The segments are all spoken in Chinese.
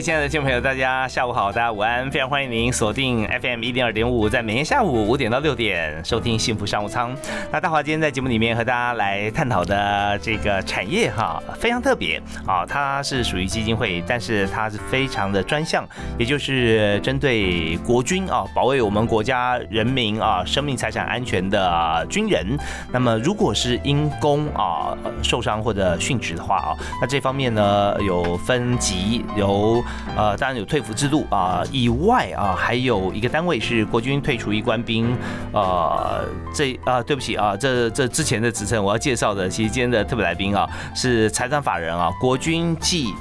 亲爱的听众朋友，大家下午好，大家午安，非常欢迎您锁定 FM 一零二点五，在每天下午五点到六点收听幸福商务舱。那大华今天在节目里面和大家来探讨的这个产业哈，非常特别啊，它是属于基金会，但是它是非常的专项，也就是针对国军啊，保卫我们国家人民啊生命财产安全的军人。那么如果是因公啊受伤或者殉职的话啊，那这方面呢有分级有。呃，当然有退服制度啊，以外啊，还有一个单位是国军退出役官兵。呃，这啊，对不起啊，这这之前的职称我要介绍的，其实今天的特别来宾啊，是财产法人啊，国军暨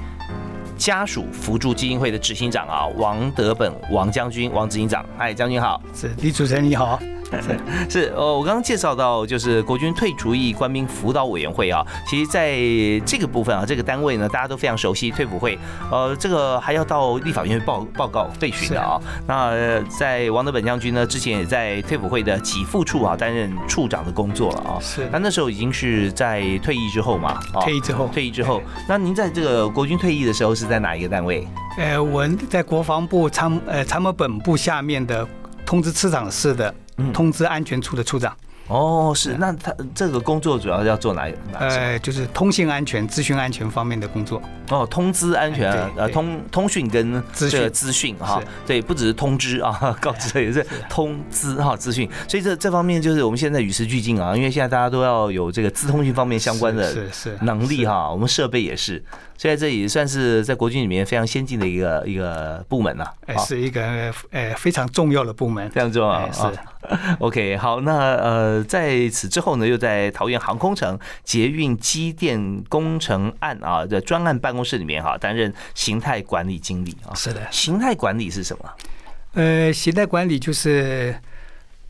家属扶助基金会的执行长啊，王德本王将军，王执行长，嗨，将军好，是李主持人你好。是，呃，我刚刚介绍到，就是国军退出役官兵辅导委员会啊，其实在这个部分啊，这个单位呢，大家都非常熟悉，退辅会，呃，这个还要到立法院报报告备询的啊。那在王德本将军呢，之前也在退辅会的给付处啊担任处长的工作了啊。是，那那时候已经是在退役之后嘛，退役之后，退役之后，那您在这个国军退役的时候是在哪一个单位？呃，我在国防部参呃参谋本部下面的通知次长室的。通知安全处的处长。哦，是，那他这个工作主要要做哪？呃，就是通信安全、资讯安全方面的工作。哦，通知安全，呃，通通讯跟资讯资讯哈，对，不只是通知啊，告知也是通知哈，资讯。所以这这方面就是我们现在与时俱进啊，因为现在大家都要有这个资通讯方面相关的能力哈，我们设备也是。所以这也算是在国军里面非常先进的一个一个部门呐，是一个呃非常重要的部门，非常重要。是 OK，好，那呃在此之后呢，又在桃园航空城捷运机电工程案啊的专案办公室里面哈担任形态管理经理啊。是的，形态管理是什么？呃，形态管理就是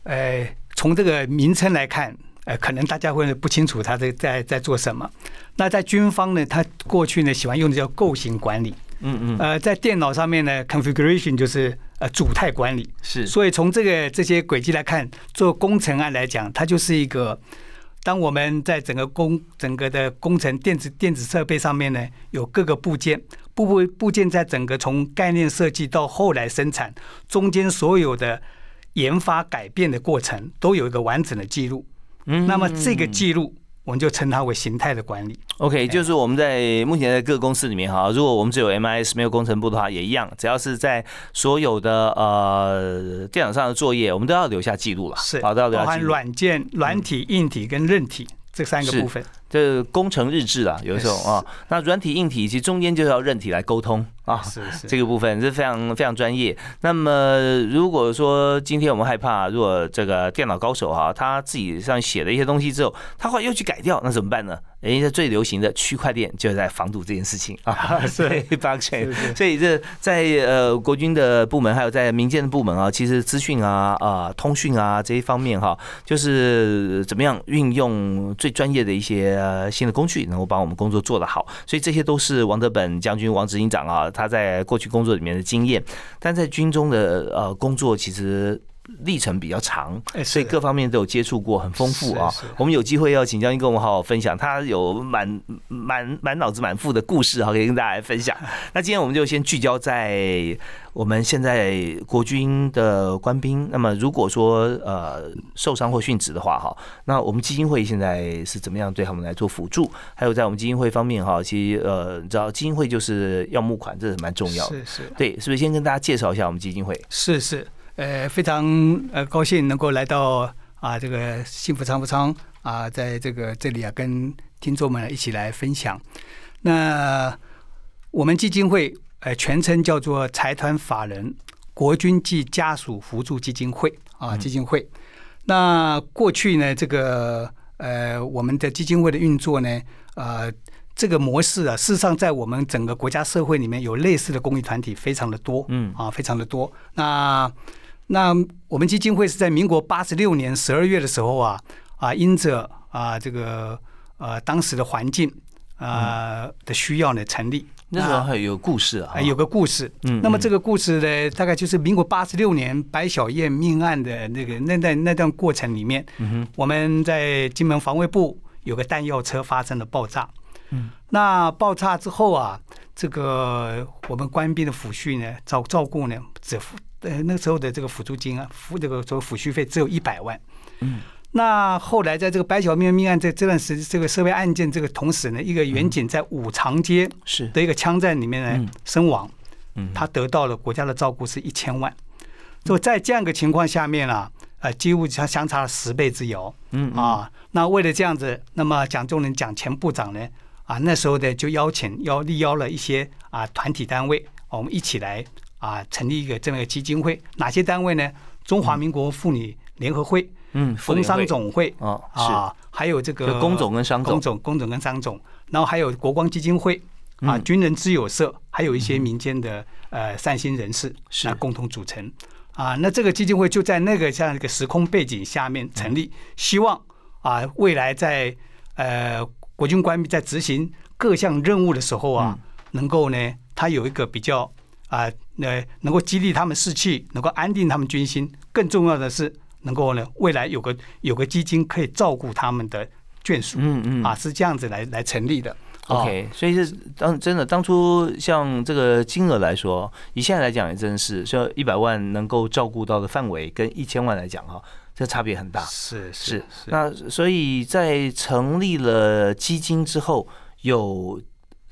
呃从这个名称来看。呃，可能大家会不清楚他在在在做什么。那在军方呢，他过去呢喜欢用的叫构型管理。嗯嗯。呃，在电脑上面呢，configuration 就是呃主态管理。是。所以从这个这些轨迹来看，做工程案来讲，它就是一个，当我们在整个工整个的工程电子电子设备上面呢，有各个部件，部部部件在整个从概念设计到后来生产，中间所有的研发改变的过程，都有一个完整的记录。那么这个记录，我们就称它为形态的管理。OK，就是我们在目前在各公司里面哈，如果我们只有 MIS 没有工程部的话，也一样，只要是在所有的呃电脑上的作业，我们都要留下记录了。是，好，都要留下包含软件、软体、硬体跟韧体这三个部分。这工程日志啊，有的时候啊，那软体、硬体其实中间就是要韧体来沟通。啊，是是，这个部分是非常非常专业。那么如果说今天我们害怕，如果这个电脑高手哈，他自己上写了一些东西之后，他后来又去改掉，那怎么办呢？人家最流行的区块链就在防堵这件事情 啊，是 blockchain。所以这在呃国军的部门，还有在民间的部门啊，其实资讯啊啊通讯啊这一方面哈，就是怎么样运用最专业的一些新的工具，能够把我们工作做得好。所以这些都是王德本将军王执行长啊。他在过去工作里面的经验，但在军中的呃工作其实历程比较长，所以各方面都有接触过，很丰富啊。我们有机会要请将军跟我们好好分享，他有满满满脑子满腹的故事哈，可以跟大家来分享。那今天我们就先聚焦在。我们现在国军的官兵，那么如果说呃受伤或殉职的话，哈，那我们基金会现在是怎么样对他们来做辅助？还有在我们基金会方面，哈，其实呃，你知道基金会就是要募款，这是蛮重要的。是是，对，是不是先跟大家介绍一下我们基金会？是是，呃，非常呃高兴能够来到啊这个幸福仓福仓啊，在这个这里啊，跟听众们一起来分享。那我们基金会。呃，全称叫做财团法人国军暨家属扶助基金会啊，基金会。那过去呢，这个呃，我们的基金会的运作呢，呃，这个模式啊，事实上在我们整个国家社会里面有类似的公益团体非常的多，嗯啊，非常的多。那那我们基金会是在民国八十六年十二月的时候啊啊，因着啊这个呃当时的环境啊的需要呢成立。那时候还有故事啊，啊，有个故事。嗯那么这个故事呢，大概就是民国八十六年白小燕命案的那个那段那段过程里面，嗯我们在金门防卫部有个弹药车发生了爆炸。嗯，那爆炸之后啊，这个我们官兵的抚恤呢，照照顾呢，只付呃那时候的这个辅助金啊，付这个所谓抚恤费只有一百万。嗯。那后来在这个白小明命案在这段时这个社会案件这个同时呢，一个远警在五常街是的一个枪战里面呢嗯身亡，嗯他得到了国家的照顾是一千万。就在这样一个情况下面啊，呃，几乎相相差了十倍之遥嗯啊。那为了这样子，那么蒋中仁蒋前部长呢啊，那时候呢就邀请邀力邀了一些啊团体单位，我们一起来啊成立一个这么一个基金会。哪些单位呢？中华民国妇女联合会、嗯，工商总会哦啊，还有这个工总跟商总工总、工总跟商总，然后还有国光基金会啊、嗯军人之友社，还有一些民间的呃善心人士是。啊共同组成。啊。那这个基金会就在那个这样一个时空背景下面成立，希望啊未来在呃国军官兵在执行各项任务的时候啊，能够呢，他有一个比较啊，呃，能够激励他们士气，能够安定他们军心。更重要的是，能够呢，未来有个有个基金可以照顾他们的眷属。嗯嗯啊，是这样子来来成立的。哦 OK，所以是当真的当初像这个金额来说，以现在来讲也真的是，说一百万能够照顾到的范围跟一千万来讲哈，这差别很大。是是是，那所以在成立了基金之后，有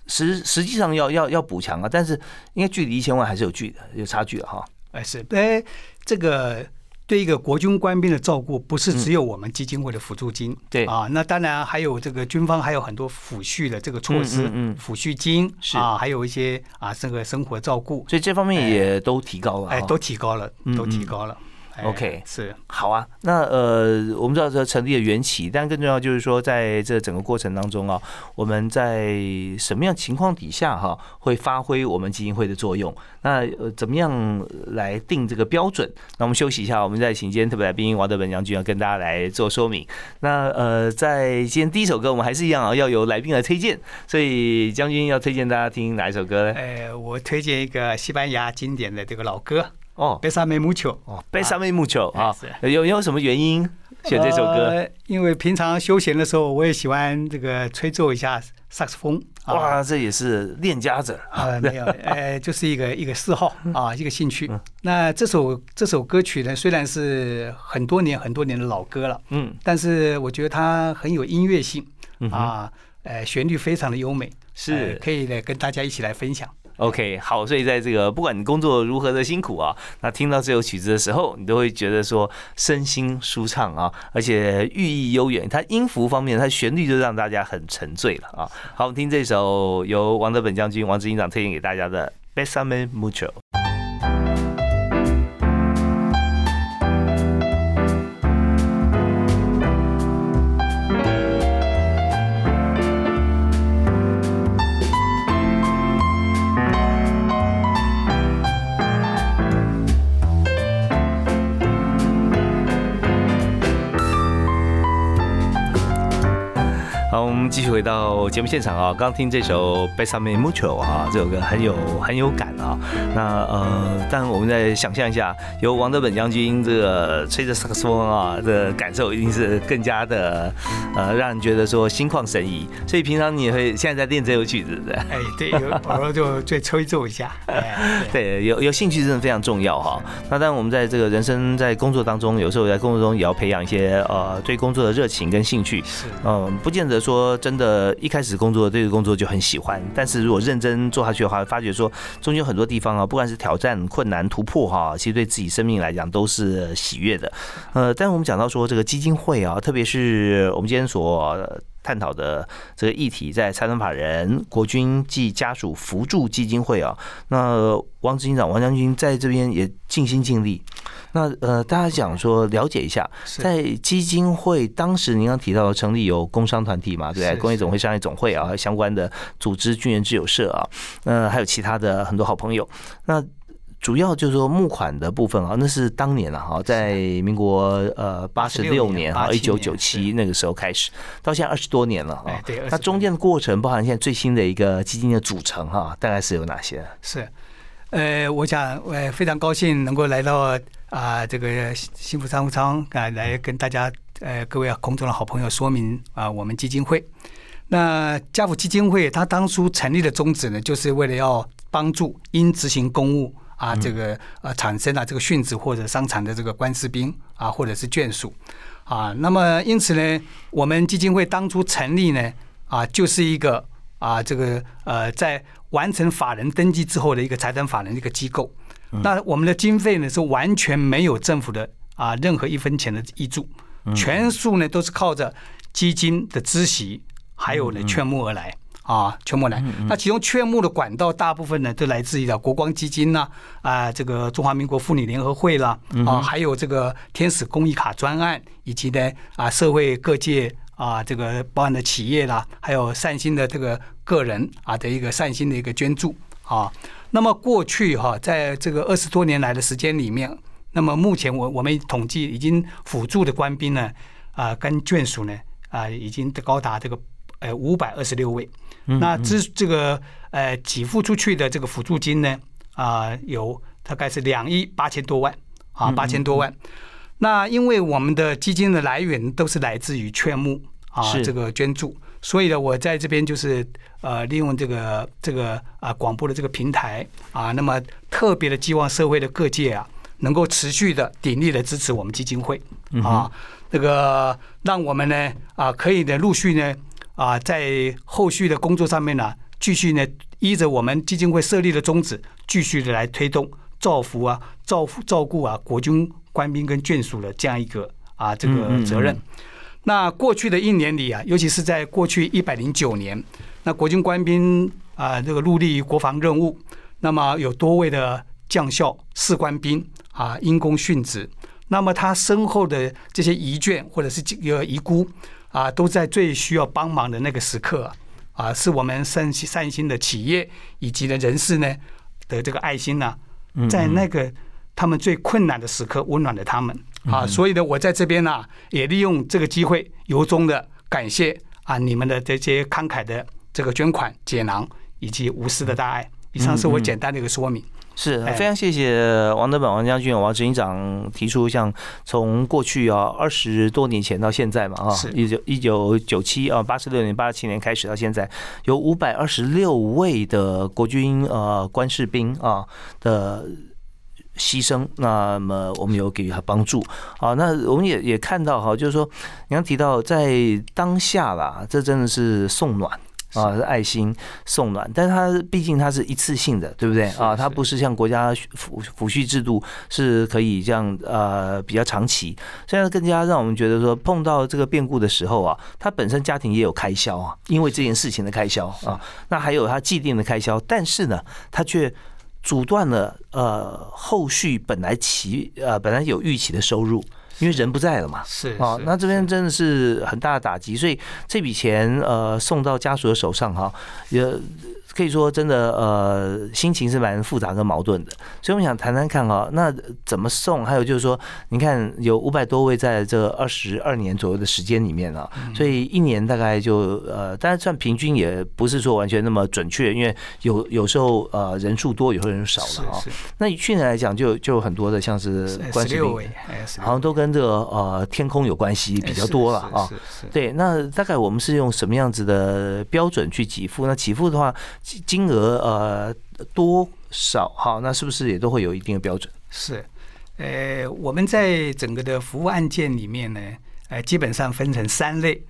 实实际上要要要补强啊，但是应该距离一千万还是有距的，有差距的哈。哎是哎，这个对一个国军官兵的照顾，不是只有我们基金会的辅助金。对啊，那当然还有这个军方还有很多抚恤的这个措施，嗯嗯嗯抚恤金是啊，还有一些啊这个生活照顾，所以这方面也都提高了哈。哎，都提高了嗯，都提高了。哎 OK 是好啊，那呃，我们知道这成立的缘起，但更重要就是说，在这整个过程当中啊，我们在什么样情况底下哈、会发挥我们基金会的作用？那呃，怎么样来定这个标准？那我们休息一下，我们再请今天特别来宾王德文将军要跟大家来做说明。那呃，在今天第一首歌，我们还是一样啊，要由来宾来推荐，所以将军要推荐大家听哪一首歌呢？哎，我推荐一个西班牙经典的这个老歌哦《贝萨梅穆丘》。哦，贝萨梅木球啊哎，有有什么原因选这首歌？呃，因为平常休闲的时候，我也喜欢这个吹奏一下萨克斯风。啊哇，这也是练家子啊！呃，没有，呃，就是一个一个嗜好啊，一个兴趣嗯。那这首这首歌曲呢，虽然是很多年很多年的老歌了，嗯但是我觉得它很有音乐性啊，呃，旋律非常的优美，是呃可以来跟大家一起来分享。OK，好，所以在这个不管你工作如何的辛苦啊，那听到这首曲子的时候，你都会觉得说身心舒畅啊，而且寓意悠远。它音符方面，它旋律就让大家很沉醉了啊。好，我们听这首由王德本将军、王志营长推荐给大家的《Besame Mucho》。继续回到节目现场啊。刚听这首《Besame Mucho》啊，这首歌很有很有感啊。那呃，但我们再想象一下，由王德本将军这个吹着萨克斯风啊的感受，一定是更加的呃，让人觉得说心旷神怡。所以平常你也会现在在练这首曲子的。哎，对，有偶尔就就吹奏一下。哎，对对，有有兴趣真的非常重要哈。那当然，我们在这个人生在工作当中，有时候在工作中也要培养一些呃对工作的热情跟兴趣。是嗯，不见得说真的，一开始工作对这工作就很喜欢，但是如果认真做下去的话，发觉说中间很多地方啊，不管是挑战、困难、突破哈，其实对自己生命来讲都是喜悦的。呃，但是我们讲到说这个基金会啊，特别是我们今天所探讨的这个议题，在财政法人国军暨家属扶助基金会啊，那王执行长王将军在这边也尽心尽力。那呃，大家讲说了解一下，在基金会当时您刚提到成立有工商团体嘛，对？工业总会、商业总会啊，相关的组织、军人自由社啊，呃，还有其他的很多好朋友。那主要就是说募款的部分啊，那是当年了哈，在民国呃八十六年哈，一九九七那个时候开始，到现在二十多年了啊。对，那中间的过程，包含现在最新的一个基金的组成哈，大概是有哪些？是，呃，我想呃非常高兴能够来到啊这个幸福商务舱啊，来跟大家呃各位空中的好朋友说明啊我们基金会。那家福基金会它当初成立的宗旨呢，就是为了要帮助因执行公务。啊，这个呃，产生了这个殉职或者伤残的这个官士兵啊，或者是眷属啊，那么因此呢，我们基金会当初成立呢，啊，就是一个啊，这个呃，在完成法人登记之后的一个财产法人的一个机构。那我们的经费呢，是完全没有政府的啊任何一分钱的益助，全数呢都是靠着基金的孳息还有呢劝募而来。啊，劝募来。那其中劝募的管道大部分呢，都来自于的国光基金呐，啊，这个中华民国妇女联合会啦，啊，还有这个天使公益卡专案，以及呢啊，社会各界啊，这个报案的企业啦，还有善心的这个个人啊的一个善心的一个捐助啊。那么过去哈，在这个二十多年来的时间里面，那么目前我我们统计已经辅助的官兵呢，啊，跟眷属呢，啊，已经高达这个呃五百二十六位。那支这个呃给付出去的这个辅助金呢啊有大概是两亿八千多万啊八千多万。那因为我们的基金的来源都是来自于劝募啊这个捐助，所以呢我在这边就是呃利用这个这个啊广播的这个平台啊，那么特别的希望社会的各界啊能够持续的鼎力的支持我们基金会啊这个让我们呢啊可以呢陆续呢。啊，在后续的工作上面呢，继续呢依着我们基金会设立的宗旨，继续的来推动造福啊、造福照顾啊国军官兵跟眷属的这样一个啊这个责任。那过去的一年里啊，尤其是在过去一百零九年，那国军官兵啊这个陆立国防任务，那么有多位的将校、士官兵啊因公殉职，那么他身后的这些遗眷或者是这个遗孤。啊，都在最需要帮忙的那个时刻啊，是我们善善心的企业以及的人士呢的这个爱心呢，在那个他们最困难的时刻温暖了他们啊，所以呢，我在这边呢也利用这个机会，由衷的感谢啊你们的这些慷慨的这个捐款、解囊以及无私的大爱。以上是我简单的一个说明。是非常谢谢王德本王将军王执行长提出，像从过去啊二十多年前到现在嘛啊，一九一九九七啊八十六年八十七年开始到现在，有五百二十六位的国军呃官士兵啊的牺牲，那么我们有给予他帮助啊，那我们也也看到哈，就是说你刚提到在当下啦，这真的是送暖。啊，是爱心送暖，但是它毕竟它是一次性的，对不对啊？它不是像国家抚抚恤制度是可以这样呃比较长期，现在更加让我们觉得说碰到这个变故的时候啊，他本身家庭也有开销啊，因为这件事情的开销啊，那还有他既定的开销，但是呢，他却阻断了呃后续本来其呃本来有预期的收入。因为人不在了嘛，是啊，那这边真的是很大的打击，所以这笔钱呃送到家属的手上哈，也。可以说，真的，呃，心情是蛮复杂跟矛盾的，所以我们想谈谈看啊，那怎么送？还有就是说，你看有五百多位在这二十二年左右的时间里面啊，所以一年大概就呃，当然算平均也不是说完全那么准确，因为有有时候呃人数多，有时候人少了啊。那以去年来讲，就就有很多的像是关系兵，好像都跟这个呃天空有关系比较多了啊。对，那大概我们是用什么样子的标准去给付？那给付的话。金额呃多少哈？那是不是也都会有一定的标准？是，呃，我们在整个的服务案件里面呢，呃，基本上分成三类，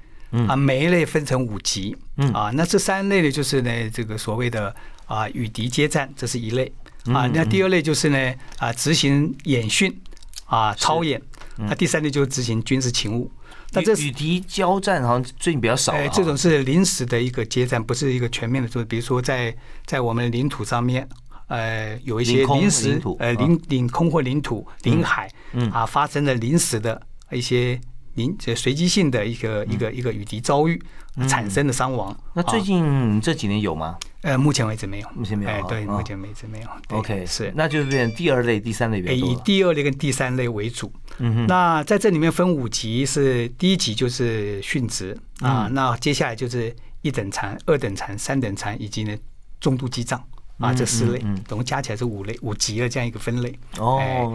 啊，每一类分成五级，嗯啊，那这三类呢，就是呢，这个所谓的啊与敌接战，这是一类，啊，那第二类就是呢啊执行演训啊操演，那第三类就是执行军事勤务。那这与敌交战好像最近比较少哎，这种是临时的一个接战，不是一个全面的。就是比如说在在我们领土上面呃有一些临时呃领领空或领土领海嗯啊发生了临时的一些临这随机性的一个一个一个与敌遭遇产生的伤亡。嗯那最啊近这几年有吗呃目前为止没有，目前没有哎对，目前为止没有。？OK，是那就变第二类、第三类比诶以较多了。第二类跟第三类为主。那在这里面分五级，是第一级就是殉职啊，嗯那接下来就是一等残、二等残、三等残以及呢中度击杖啊嗯这四类总共加起来是五类五级的这样一个分类。哦哎，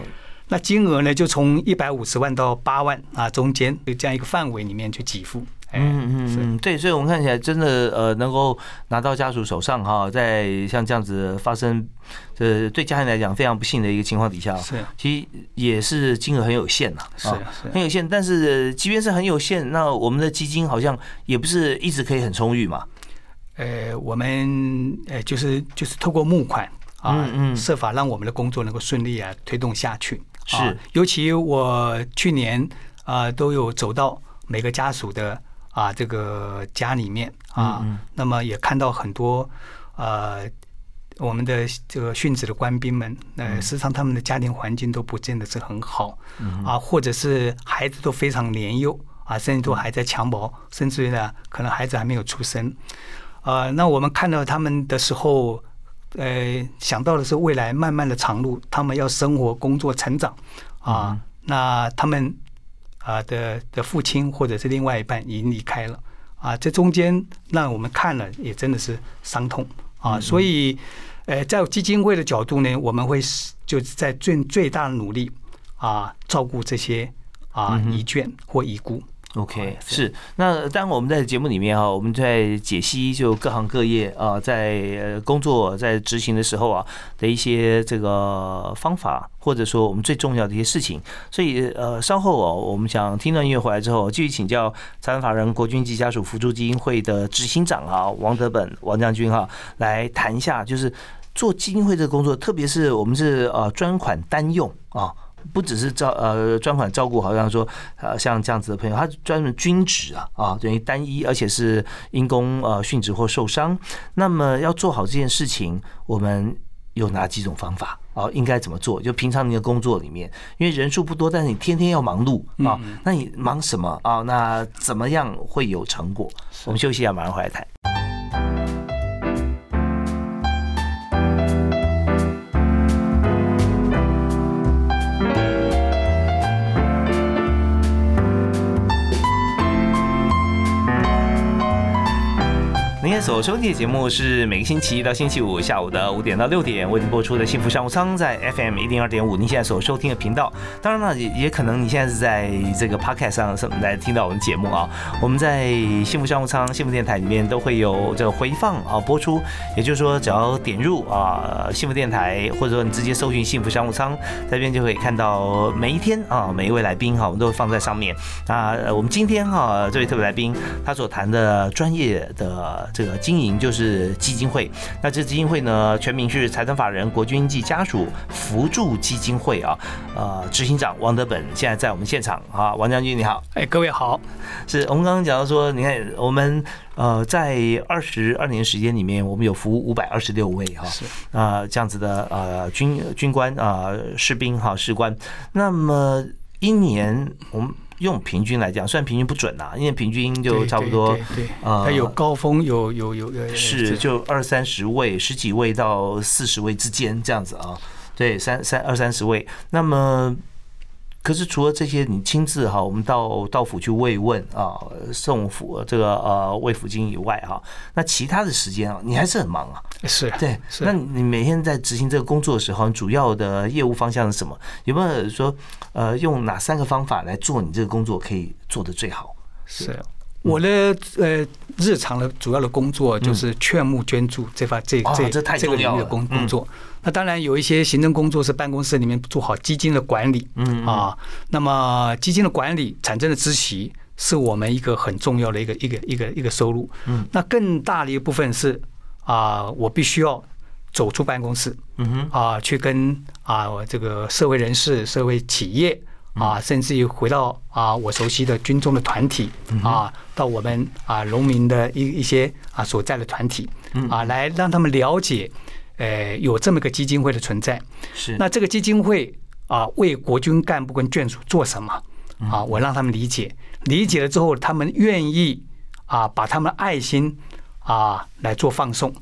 那金额呢就从一百五十万到八万啊中间就这样一个范围里面去给付。嗯嗯嗯，对，所以我们看起来真的呃，能够拿到家属手上哈，在像这样子发生，呃，对家人来讲非常不幸的一个情况底下，是其实也是金额很有限呐，是啊是很有限。但是即便是很有限，那我们的基金好像也不是一直可以很充裕嘛。呃，我们呃就是就是透过募款啊，嗯嗯设法让我们的工作能够顺利啊推动下去。是啊尤其我去年啊、都有走到每个家属的啊这个家里面啊，那么也看到很多呃我们的这个殉职的官兵们，呃，嗯事实上他们的家庭环境都不见得是很好嗯啊，或者是孩子都非常年幼啊，甚至都还在襁褓，甚至于呢，可能孩子还没有出生。呃，那我们看到他们的时候，呃，想到的是未来漫漫的长路，他们要生活、工作、成长啊。那他们啊的的父亲或者是另外一半已经离开了啊，这中间让我们看了也真的是伤痛啊。所以，呃，在基金会的角度呢，我们会是就是在尽最大的努力啊，照顾这些啊遗眷或遗孤。OK，是是那当然我们在节目里面哈，我们在解析就各行各业啊，在呃工作在执行的时候啊的一些这个方法，或者说我们最重要的一些事情。所以呃，稍后哦，我们想听段音乐回来之后，继续请教财团法人国军及家属扶助基金会的执行长啊，王德本王将军哈，来谈一下就是做基金会这个工作，特别是我们是呃专款单用啊。不只是照呃专款照顾，好像说呃像这样子的朋友，他专门均职啊啊，等于单一，而且是因公呃殉职或受伤。那么要做好这件事情，我们有哪几种方法啊？应该怎么做？就平常你的工作里面，因为人数不多，但是你天天要忙碌啊，那你忙什么啊？那怎么样会有成果？我们休息一下，马上回来谈。所收听的节目是每个星期一到星期五下午的五点到六点为您播出的《幸福商务舱》在 FM 一零二点五。您现在所收听的频道，当然了，也也可能你现在是在这个 Podcast 上什么来听到我们节目啊。我们在《幸福商务舱》幸福电台里面都会有这个回放啊播出，也就是说，只要点入啊幸福电台，或者说你直接搜寻“幸福商务舱”，在这边就可以看到每一天啊每一位来宾哈，我们都会放在上面。那我们今天哈这位特别来宾他所谈的专业的这个经营就是基金会。那这基金会呢，全名是财团法人国军及家属扶助基金会啊。呃，执行长王德本现在在我们现场啊，王将军你好。哎，各位好，是我们刚刚讲到说，你看我们呃在二十二年时间里面，我们有服务五百二十六位哈是啊这样子的呃军军官啊士兵哈士官，那么一年我们用平均来讲，虽然平均不准呐，因为平均就差不多对对，对呃它有高峰，有有有有是就二三十位、十几位到四十位之间这样子啊，对，三三二三十位。那么，可是除了这些，你亲自哈，我们到到府去慰问啊，送府这个呃慰抚金以外哈，那其他的时间啊，你还是很忙啊。是对，是那你每天在执行这个工作的时候，你主要的业务方向是什么？有没有说呃，用哪三个方法来做你这个工作可以做得最好？是。我的呃日常的主要的工作就是劝募捐助这方这这哦这个领域的工工作。那当然有一些行政工作是办公室里面做好基金的管理，嗯啊，那么基金的管理产生的孳息是我们一个很重要的一个一个一个一个收入。嗯，那更大的一部分是啊，我必须要走出办公室，嗯哼，啊，去跟啊我这个社会人士、社会企业啊，甚至于回到啊我熟悉的军中的团体啊，到我们啊农民的一一些啊所在的团体啊，来让他们了解。呃，有这么个基金会的存在。是那这个基金会啊，为国军干部跟眷属做什么啊？我让他们理解，理解了之后，他们愿意啊，把他们的爱心啊来做放送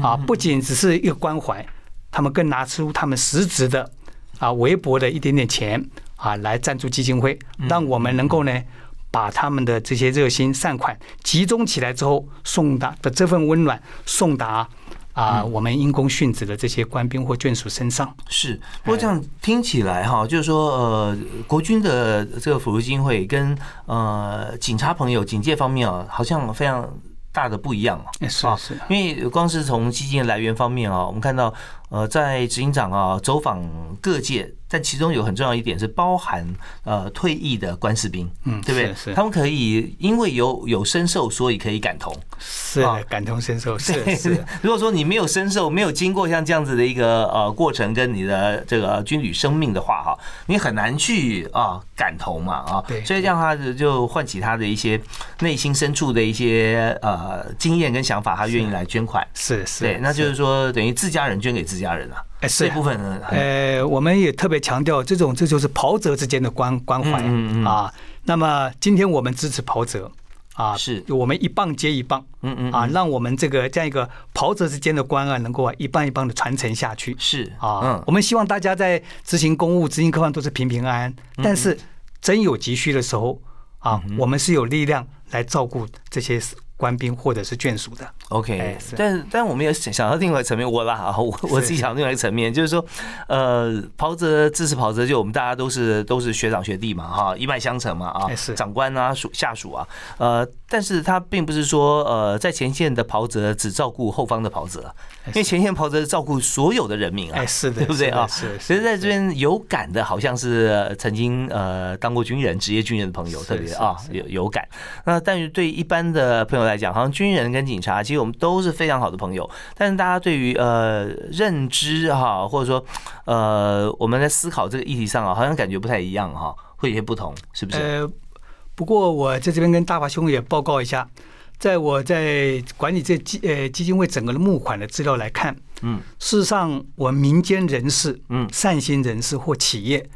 啊，不仅只是一个关怀，他们更拿出他们实质的啊微薄的一点点钱啊来赞助基金会，让我们能够呢。把他们的这些热心善款集中起来之后，送达的这份温暖送达啊，我们因公殉职的这些官兵或眷属身上。是，不过这样听起来哈，就是说呃，国军的这个辅助基金会跟呃警察朋友警戒方面啊，好像非常大的不一样啊。是是，因为光是从基金来源方面啊，我们看到呃，在执行长啊走访各界。但其中有很重要一点是包含呃退役的官士兵，嗯，对不对？是他们可以因为有有身受，所以可以感同，是啊感同身受。是是。如果说你没有身受，没有经过像这样子的一个呃过程，跟你的这个军旅生命的话，哈，你很难去啊感同嘛啊。对。所以这样他就唤起他的一些内心深处的一些呃经验跟想法，他愿意来捐款。是是。对，那就是说等于自家人捐给自家人啊。哎，这部分呢，呃，我们也特别强调，这种这就是袍泽之间的关关怀啊。那么今天我们支持袍泽啊，是我们一棒接一棒，嗯嗯啊，让我们这个这样一个袍泽之间的关爱能够一棒一棒的传承下去。是啊，嗯，我们希望大家在执行公务、执行科方都是平平安安，但是真有急需的时候啊，我们是有力量来照顾这些。官兵或者是眷属的，OK，但但我们也想想到另外一个层面，我啦，我我自己想到另外一个层面，就是说，呃，袍泽支持袍泽，就我们大家都是都是学长学弟嘛，哈，一脉相承嘛，啊，是长官啊，属下属啊，呃，但是他并不是说，呃，在前线的袍泽只照顾后方的袍泽，因为前线袍泽照顾所有的人民啊，是的，对不对啊？是，其实在这边有感的，好像是曾经呃当过军人、职业军人的朋友，特别啊有有感。那但是对一般的朋友。来讲，好像军人跟警察，其实我们都是非常好的朋友。但是大家对于呃认知哈，或者说呃我们在思考这个议题上啊，好像感觉不太一样哈，会有些不同，是不是？呃，不过我在这边跟大华兄也报告一下，在我在管理这基呃基金会整个的募款的资料来看，嗯，事实上我们民间人士，嗯，善心人士或企业。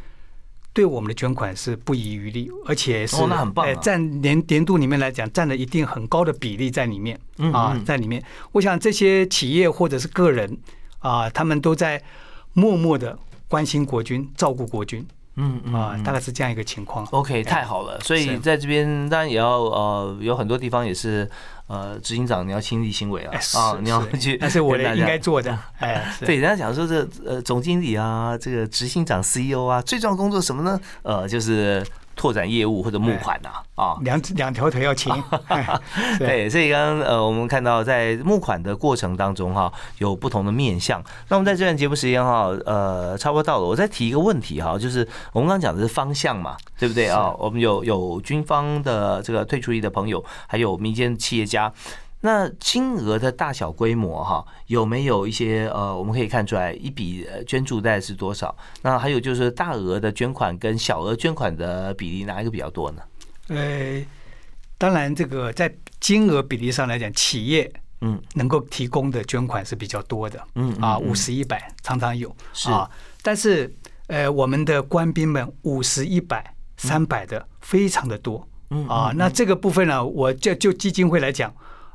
对我们的捐款是不遗余力，而且是呃占年年度里面来讲占了一定很高的比例在里面啊，在里面。我想这些企业或者是个人啊，他们都在默默的关心国军，照顾国军。嗯啊，大概是这样一个情况。OK，太好了。所以在这边当然也要呃，有很多地方也是呃，执行长你要亲力亲为啊啊，你要去，那是我的应该做的。哎，对，人家讲说这呃，总经理啊，这个执行长 CEO 啊，最重要工作什么呢？呃，就是。拓展业务或者募款呐，啊，两两条腿要勤。对，所以刚刚呃，我们看到在募款的过程当中哈，有不同的面向。那我们在这段节目时间哈，呃，差不多到了，我再提一个问题哈，就是我们刚刚讲的是方向嘛，对不对啊？我们有有军方的这个退出役的朋友，还有民间企业家。那金额的大小规模哈，有没有一些呃，我们可以看出来一笔捐助大概是多少？那还有就是大额的捐款跟小额捐款的比例哪一个比较多呢？呃，当然这个在金额比例上来讲，企业嗯能够提供的捐款是比较多的，嗯啊五十一百常常有是啊，但是呃我们的官兵们五十一百三百的非常的多，嗯啊那这个部分呢，我就就基金会来讲。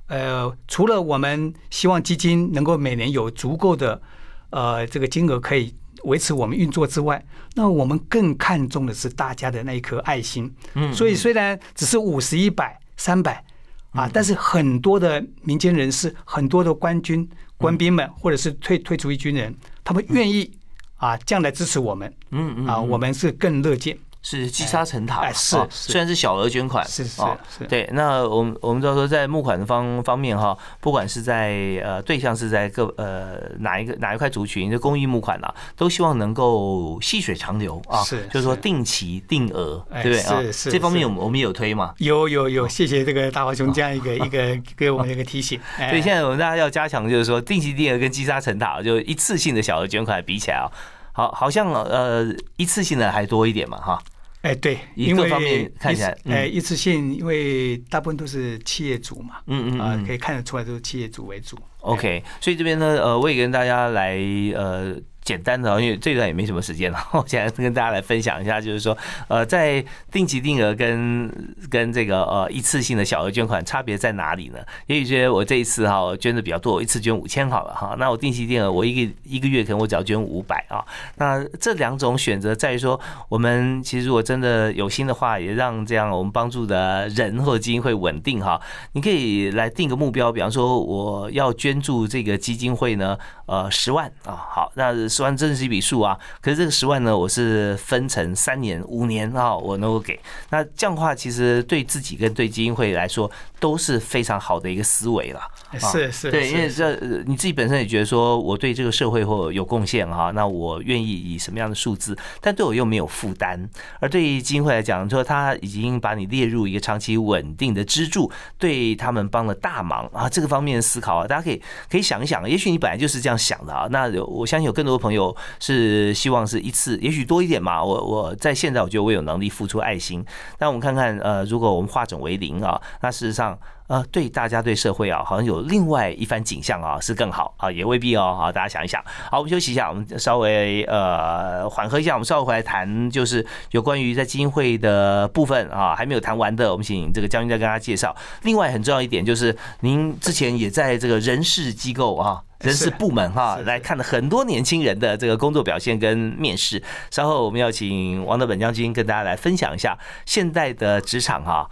呃，除了我们希望基金能够每年有足够的呃这个金额可以维持我们运作之外，那我们更看重的是大家的那一颗爱心。嗯，所以虽然只是五十、一百、三百啊，但是很多的民间人士、很多的官军官兵们，或者是退退出役军人，他们愿意啊这样来支持我们。嗯嗯，啊，我们是更乐见。是积沙成塔，是虽然是小额捐款，是是是，对。那我们我们知道说，在募款的方方面哈，不管是在呃对象是在各呃哪一个哪一块族群，就公益募款呐，都希望能够细水长流啊，是就是说定期定额，对不对啊？是这方面我们我们有推嘛？有有有，谢谢这个大华兄这样一个一个给我们一个提醒。所以现在我们大家要加强，就是说定期定额跟积沙成塔，就一次性的小额捐款比起来啊，好好像呃一次性的还多一点嘛哈。哎，对，因为方面看起来，哎，一次性，因为大部分都是企业主嘛，嗯嗯啊，可以看得出来都是企业主为主。OK，所以这边呢，呃，我也跟大家来，呃。简单的，因为这段也没什么时间了，我现在跟大家来分享一下，就是说，呃，在定期定额跟跟这个呃一次性的小额捐款差别在哪里呢？也许觉得我这一次哈我捐的比较多，我一次捐五千好了哈，那我定期定额我一个一个月可能我只要捐五百啊。那这两种选择在于说，我们其实如果真的有心的话，也让这样我们帮助的人或基金会稳定哈。你可以来定个目标，比方说我要捐助这个基金会呢，呃，十万啊，好，那。十万真的是一笔数啊，可是这个十万呢，我是分成三年、五年啊，我能够给。那这样的话，其实对自己跟对基金会来说都是非常好的一个思维了。是是，对，因为这你自己本身也觉得说，我对这个社会或有贡献哈，那我愿意以什么样的数字，但对我又没有负担。而对于基金会来讲，说他已经把你列入一个长期稳定的支柱，对他们帮了大忙啊，这个方面思考啊，大家可以可以想一想，也许你本来就是这样想的啊。那我相信有更多的朋朋友是希望是一次，也许多一点嘛。我我在现在我觉得我有能力付出爱心。那我们看看，呃，如果我们化整为零啊，那事实上，呃，对大家对社会啊，好像有另外一番景象啊，是更好啊，也未必哦。好，大家想一想。好，我们休息一下，我们稍微呃缓和一下，我们稍后回来谈，就是有关于在基金会的部分啊，还没有谈完的，我们请这个将军再跟大家介绍。另外很重要一点就是，您之前也在这个人事机构啊。人事部门哈来看了很多年轻人的这个工作表现跟面试，稍后我们要请王德本将军跟大家来分享一下现在的职场哈，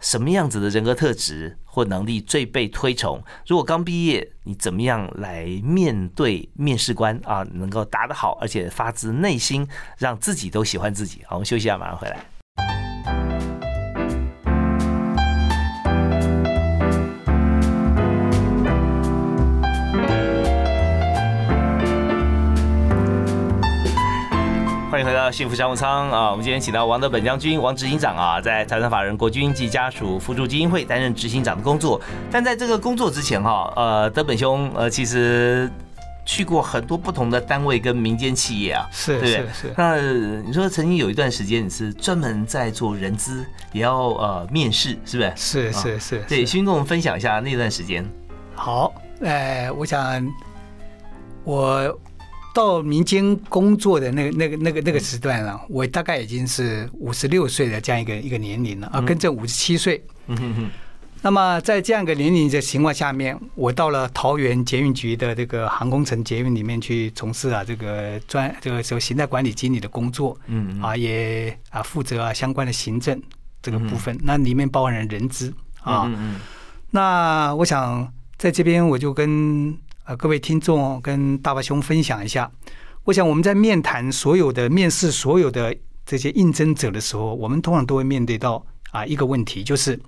什么样子的人格特质或能力最被推崇？如果刚毕业，你怎么样来面对面试官啊？能够答得好，而且发自内心让自己都喜欢自己。好，我们休息一下，马上回来。欢迎回到幸福商务舱啊！我们今天请到王德本将军、王执行长啊，在财产法人国军及家属辅助基金会担任执行长的工作。但在这个工作之前哈，呃，德本兄呃，其实去过很多不同的单位跟民间企业啊，是是是。那你说曾经有一段时间你是专门在做人资，也要呃面试，是不是？是是是。对，先跟我们分享一下那段时间。好，呃，我想我。到民间工作的那个、那个、那个、那个时段了，我大概已经是五十六岁的这样一个一个年龄了啊，跟这五十七岁。嗯哼哼。那么在这样一个年龄的情况下面，我到了桃园捷运局的这个航空城捷运里面去从事啊这个专这个时候行政管理经理的工作。嗯啊，也啊负责啊相关的行政这个部分，那里面包含人资啊。嗯嗯。那我想在这边我就跟。呃，各位听众跟大巴兄分享一下，我想我们在面谈所有的面试所有的这些应征者的时候，我们通常都会面对到啊一个问题，就是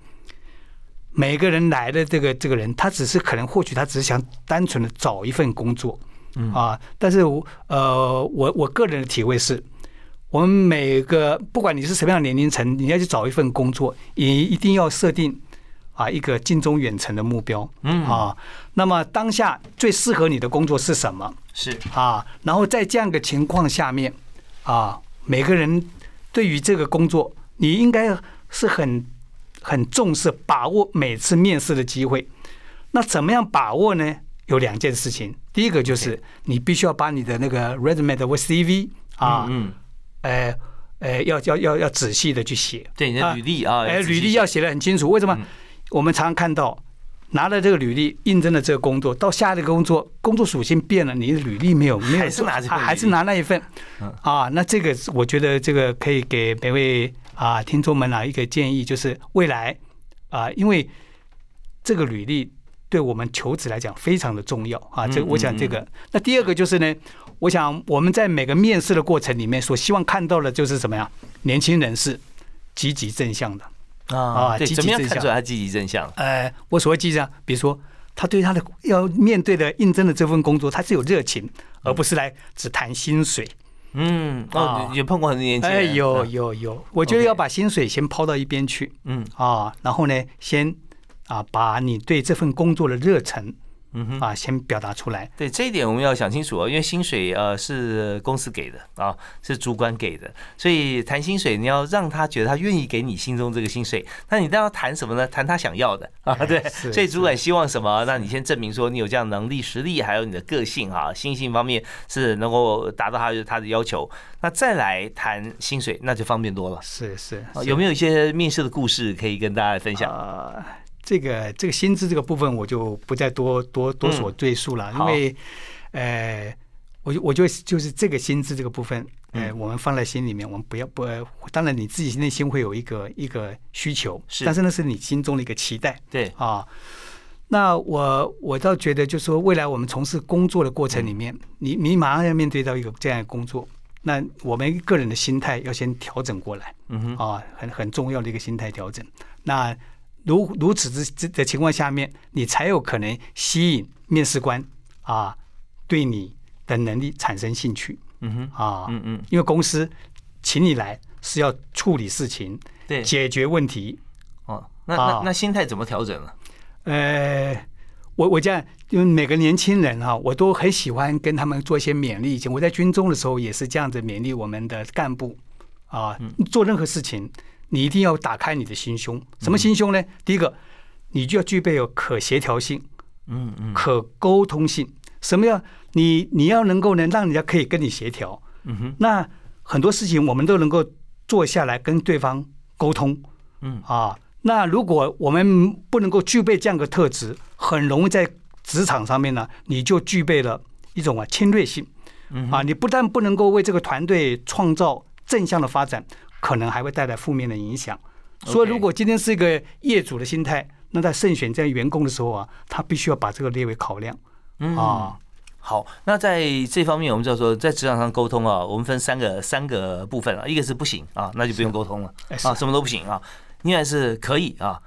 每个人来的这个这个人，他只是可能或许他只是想单纯的找一份工作，嗯啊，但是呃，我我个人的体会是，我们每个不管你是什么样的年龄层，你要去找一份工作，也一定要设定。啊，一个近中远程的目标，嗯啊，那么当下最适合你的工作是什么？是啊，然后在这样的情况下面，啊，每个人对于这个工作，你应该是很很重视，把握每次面试的机会。那怎么样把握呢？有两件事情，第一个就是你必须要把你的那个 resume 的 CV 啊，嗯，呃呃，要要要要仔细的去写，对你的履历啊，哎，履历要写的很清楚，为什么？我们常常看到，拿了这个履历应征了这个工作，到下一个工作，工作属性变了，你的履历没有 没有，还是拿还是拿那一份，啊，那这个我觉得这个可以给每位啊听众们啊一个建议，就是未来啊，因为这个履历对我们求职来讲非常的重要啊，这我想这个。那第二个就是呢，我想我们在每个面试的过程里面所希望看到的就是什么呀？年轻人是积极正向的。啊，对，怎么样看出来他积极正向？哎，我所谓积极正，比如说他对他的要面对的应征的这份工作，他是有热情，而不是来只谈薪水。嗯，哦，有碰过很多年轻人，有有有，我觉得要把薪水先抛到一边去。嗯，啊，然后呢，先啊，把你对这份工作的热忱嗯哼，啊，先表达出来。对这一点我们要想清楚哦，因为薪水呃是公司给的啊，是主管给的，所以谈薪水你要让他觉得他愿意给你心中这个薪水。那你都要谈什么呢？谈他想要的啊，对。所以主管希望什么？那你先证明说你有这样能力、实力，还有你的个性啊，心性方面是能够达到他他的要求。那再来谈薪水，那就方便多了。是是，有没有一些面试的故事可以跟大家分享？这个这个薪资这个部分我就不再多多多所赘述了，因为，呃，我就我就就是这个薪资这个部分，呃，我们放在心里面，我们不要不，当然你自己内心会有一个一个需求，是，但是那是你心中的一个期待，对。啊。那我我倒觉得，就是说未来我们从事工作的过程里面，你你马上要面对到一个这样的工作，那我们个人的心态要先调整过来，嗯哼，啊，很很重要的一个心态调整，那。如如此之之的情况下面，你才有可能吸引面试官啊，对你的能力产生兴趣。嗯哼啊，嗯嗯，因为公司请你来是要处理事情，对，解决问题。哦，那那那心态怎么调整呢？呃，我我这样，因为每个年轻人哈，我都很喜欢跟他们做一些勉励。以前我在军中的时候也是这样子勉励我们的干部啊，做任何事情。你一定要打开你的心胸，什么心胸呢？第一个，你就要具备有可协调性，嗯嗯，可沟通性。什么样？你你要能够呢，让人家可以跟你协调。嗯哼，那很多事情我们都能够坐下来跟对方沟通。嗯啊，那如果我们不能够具备这样的特质，很容易在职场上面呢，你就具备了一种啊侵略性。嗯啊，你不但不能够为这个团队创造正向的发展。可能还会带来负面的影响，所以如果今天是一个业主的心态，那在慎选这样员工的时候啊，他必须要把这个列为考量。嗯啊，好，那在这方面，我们就要说，在职场上沟通啊，我们分三个三个部分啊，一个是不行啊，那就不用沟通了啊，什么都不行啊，应该是可以啊，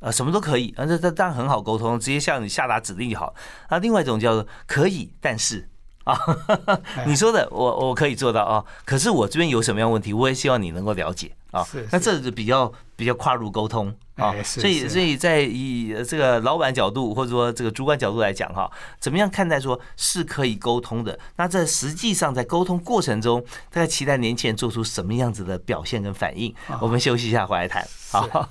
呃，什么都可以啊，这这当然很好沟通，直接向你下达指令就好。那另外一种叫做可以，但是。啊，你说的我我可以做到啊，可是我这边有什么样问题，我也希望你能够了解啊。那这是比较比较跨入沟通啊，所以所以在以这个老板角度或者说这个主管角度来讲哈，怎么样看待说是可以沟通的？那在实际上在沟通过程中，大家期待年轻人做出什么样子的表现跟反应？我们休息一下，回来谈。好。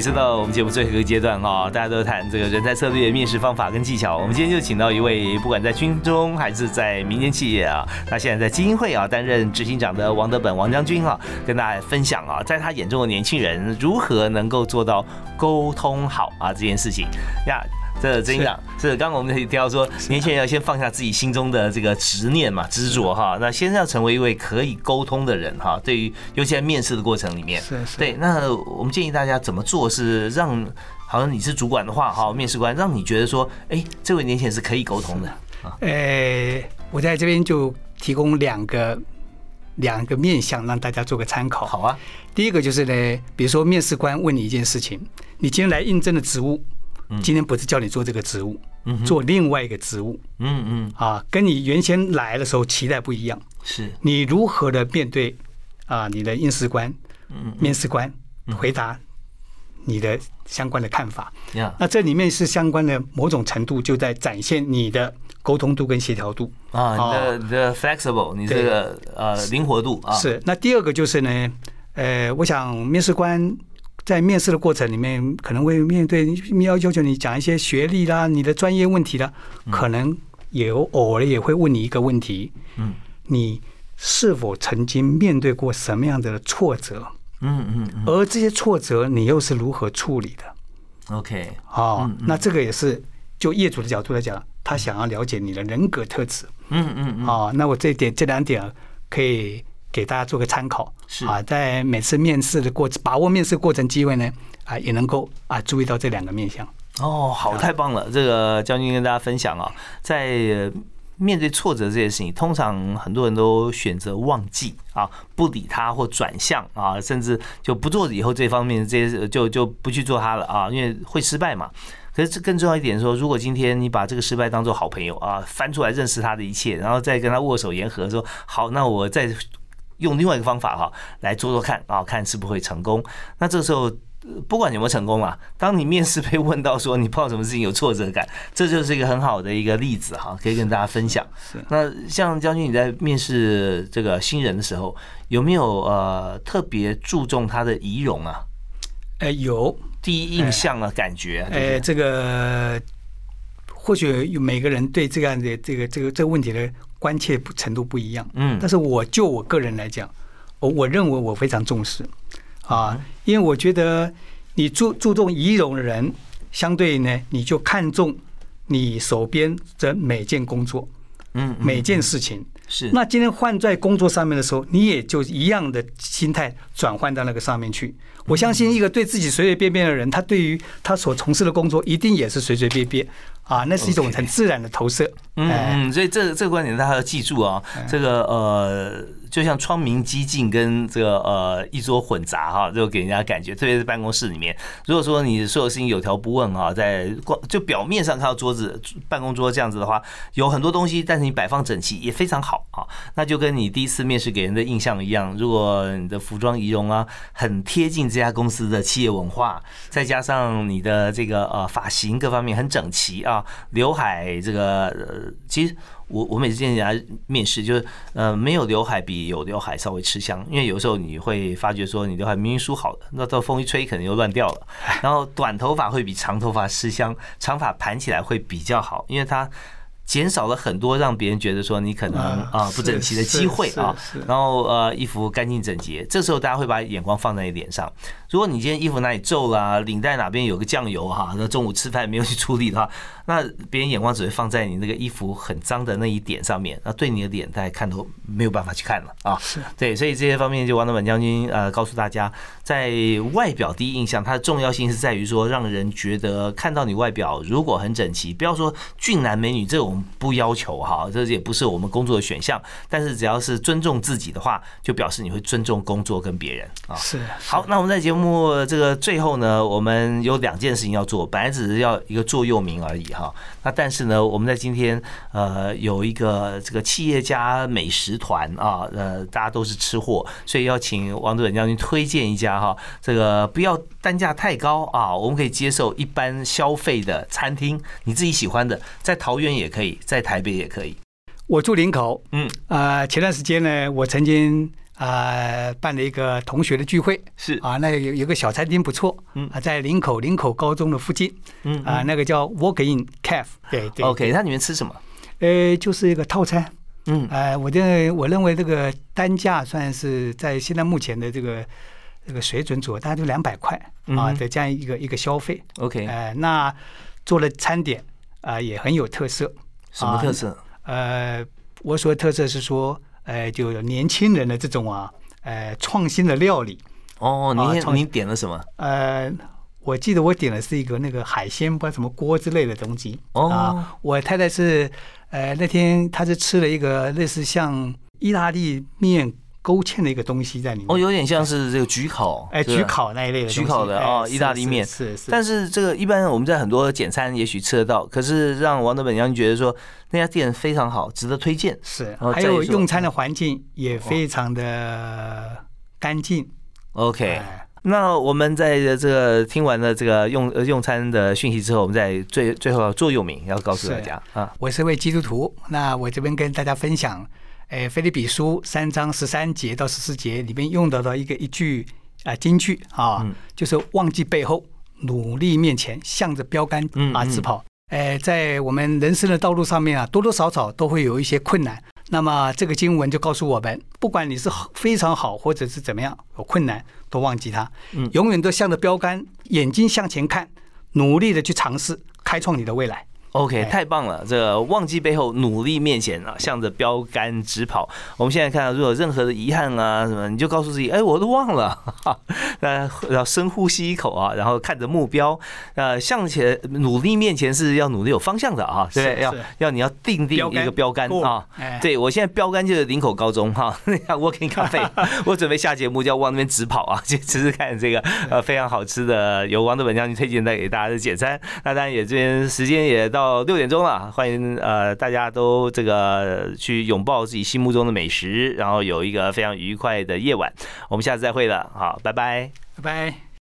每次到我们节目最后一个阶段哈，大家都谈这个人才策略、面试方法跟技巧。我们今天就请到一位，不管在军中还是在民间企业啊，他现在在基金会啊担任执行长的王德本王将军啊，跟大家分享啊，在他眼中的年轻人如何能够做到沟通好啊这件事情呀。这真长是刚刚我们提到说，年轻人要先放下自己心中的这个执念嘛，执着哈。那先要成为一位可以沟通的人哈。对于尤其在面试的过程里面，是是。对，那我们建议大家怎么做是让，好像你是主管的话哈，面试官让你觉得说，哎，这位年轻人是可以沟通的啊。呃，我在这边就提供两个两个面向让大家做个参考。好啊。第一个就是呢，比如说面试官问你一件事情，你今天来应征的职务。今天不是叫你做这个职务，做另外一个职务。嗯嗯，啊，跟你原先来的时候期待不一样。是，你如何的面对啊？你的应试官、面试官回答你的相关的看法。那这里面是相关的某种程度，就在展现你的沟通度跟协调度啊，你的你的 flexible，你这个呃灵活度啊。是。那第二个就是呢，呃，我想面试官。在面试的过程里面，可能会面对要要求你讲一些学历啦、你的专业问题啦，可能也偶尔也会问你一个问题：嗯，你是否曾经面对过什么样的挫折？嗯嗯，而这些挫折你又是如何处理的？OK，好，那这个也是就业主的角度来讲，他想要了解你的人格特质。嗯嗯嗯，好，那我这一点这两点可以。给大家做个参考，是啊，在每次面试的过把握面试过程机会呢，啊，也能够啊注意到这两个面向。哦，好，太棒了！这个将军跟大家分享啊，在面对挫折这件事情，通常很多人都选择忘记啊，不理他或转向啊，甚至就不做以后这方面这些就就不去做它了啊，因为会失败嘛。可是这更重要一点说，如果今天你把这个失败当做好朋友啊，翻出来认识他的一切，然后再跟他握手言和，说好，那我再。用另外一个方法哈来做做看啊，看是不是会成功。那这时候。不管有没有成功啊，当你面试被问到说你碰到什么事情有挫折感，这就是一个很好的一个例子哈，可以跟大家分享。那像将军你在面试这个新人的时候，有没有呃特别注重他的仪容啊？哎，有第一印象啊，感觉。哎，这个或许有每个人对这样的这个这个这个问题的关切程度不一样。嗯，但是我就我个人来讲，我我认为我非常重视。啊，因为我觉得你注注重仪容的人，相对呢，你就看重你手边的每件工作，嗯，每件事情是。那今天换在工作上面的时候，你也就一样的心态转换到那个上面去。我相信一个对自己随随便便的人，他对于他所从事的工作，一定也是随随便便啊，那是一种很自然的投射。嗯嗯，所以这这个观点大家要记住啊，这个呃。就像窗明几净跟这个呃一桌混杂哈，就给人家感觉，特别是办公室里面，如果说你所有事情有条不紊啊，在光就表面上看到桌子办公桌这样子的话，有很多东西，但是你摆放整齐也非常好啊。那就跟你第一次面试给人的印象一样，如果你的服装仪容啊很贴近这家公司的企业文化，再加上你的这个呃发型各方面很整齐啊，刘海这个呃其实。我我每次见人家面试，就是呃没有刘海比有刘海稍微吃香，因为有时候你会发觉说你刘海明明梳好的，那到风一吹可能又乱掉了。然后短头发会比长头发吃香，长发盘起来会比较好，因为它。减少了很多让别人觉得说你可能啊不整齐的机会啊，然后呃衣服干净整洁，这时候大家会把眼光放在你脸上。如果你今天衣服哪里皱了，领带哪边有个酱油哈，那中午吃饭没有去处理的话，那别人眼光只会放在你那个衣服很脏的那一点上面，那对你的脸大家看都没有办法去看了啊。是对，所以这些方面就王德本将军呃告诉大家，在外表第一印象，它的重要性是在于说让人觉得看到你外表如果很整齐，不要说俊男美女这种。不要求哈，这也不是我们工作的选项。但是只要是尊重自己的话，就表示你会尊重工作跟别人啊。是好，那我们在节目这个最后呢，我们有两件事情要做。本来只是要一个座右铭而已哈。那但是呢，我们在今天呃有一个这个企业家美食团啊，呃大家都是吃货，所以要请王主任将军推荐一家哈，这个不要单价太高啊，我们可以接受一般消费的餐厅，你自己喜欢的，在桃园也可以。在台北也可以。我住林口，嗯，啊，前段时间呢，我曾经啊办了一个同学的聚会，是。啊，那有有个小餐厅不错，嗯，啊，在林口林口高中的附近，嗯，啊，那个叫 Walk In Cafe，对对，OK，那里面吃什么？呃，就是一个套餐，嗯，哎，我认为我认为这个单价算是在现在目前的这个这个水准左右，大概就两百块啊的这样一个一个消费，OK，哎，那做了餐点啊也很有特色。什么特色？呃，我说的特色是说，呃，就年轻人的这种啊，呃，创新的料理。哦，您您点了什么？呃，我记得我点的是一个那个海鲜，不知道什么锅之类的东西。哦，我太太是，呃，那天她是吃了一个类似像意大利面。勾芡的一个东西在里面哦，有点像是这个焗烤，哎，焗烤那一类的焗烤的哦，意大利面是是。但是这个一般我们在很多简餐也许吃得到，可是让王德本将军觉得说那家店非常好，值得推荐。是，还有用餐的环境也非常的干净。OK，那我们在这个听完了这个用用餐的讯息之后，我们在最最后座右铭要告诉大家啊，我是位基督徒，那我这边跟大家分享。哎，《菲利比书》三章十三节到十四节里面用到的一个一句啊金句啊，就是忘记背后，努力面前，向着标杆啊直跑。哎，在我们人生的道路上面啊，多多少少都会有一些困难。那么这个经文就告诉我们，不管你是非常好，或者是怎么样，有困难都忘记它，永远都向着标杆，眼睛向前看，努力的去尝试，开创你的未来。OK，太棒了！这个忘记背后，努力面前啊，向着标杆直跑。我们现在看到，如果有任何的遗憾啊什么，你就告诉自己，哎，我都忘了。那要深呼吸一口啊，然后看着目标，呃，向前努力面前是要努力有方向的啊，对，要要你要定定一个标杆啊。对我现在标杆就是林口高中哈，那家 Working 咖啡，我准备下节目就要往那边直跑啊，去吃吃看这个呃非常好吃的由王德本将军推荐带给大家的简餐。那当然也这边时间也到。到六点钟了，欢迎呃大家都这个去拥抱自己心目中的美食，然后有一个非常愉快的夜晚。我们下次再会了，好，拜拜，拜拜。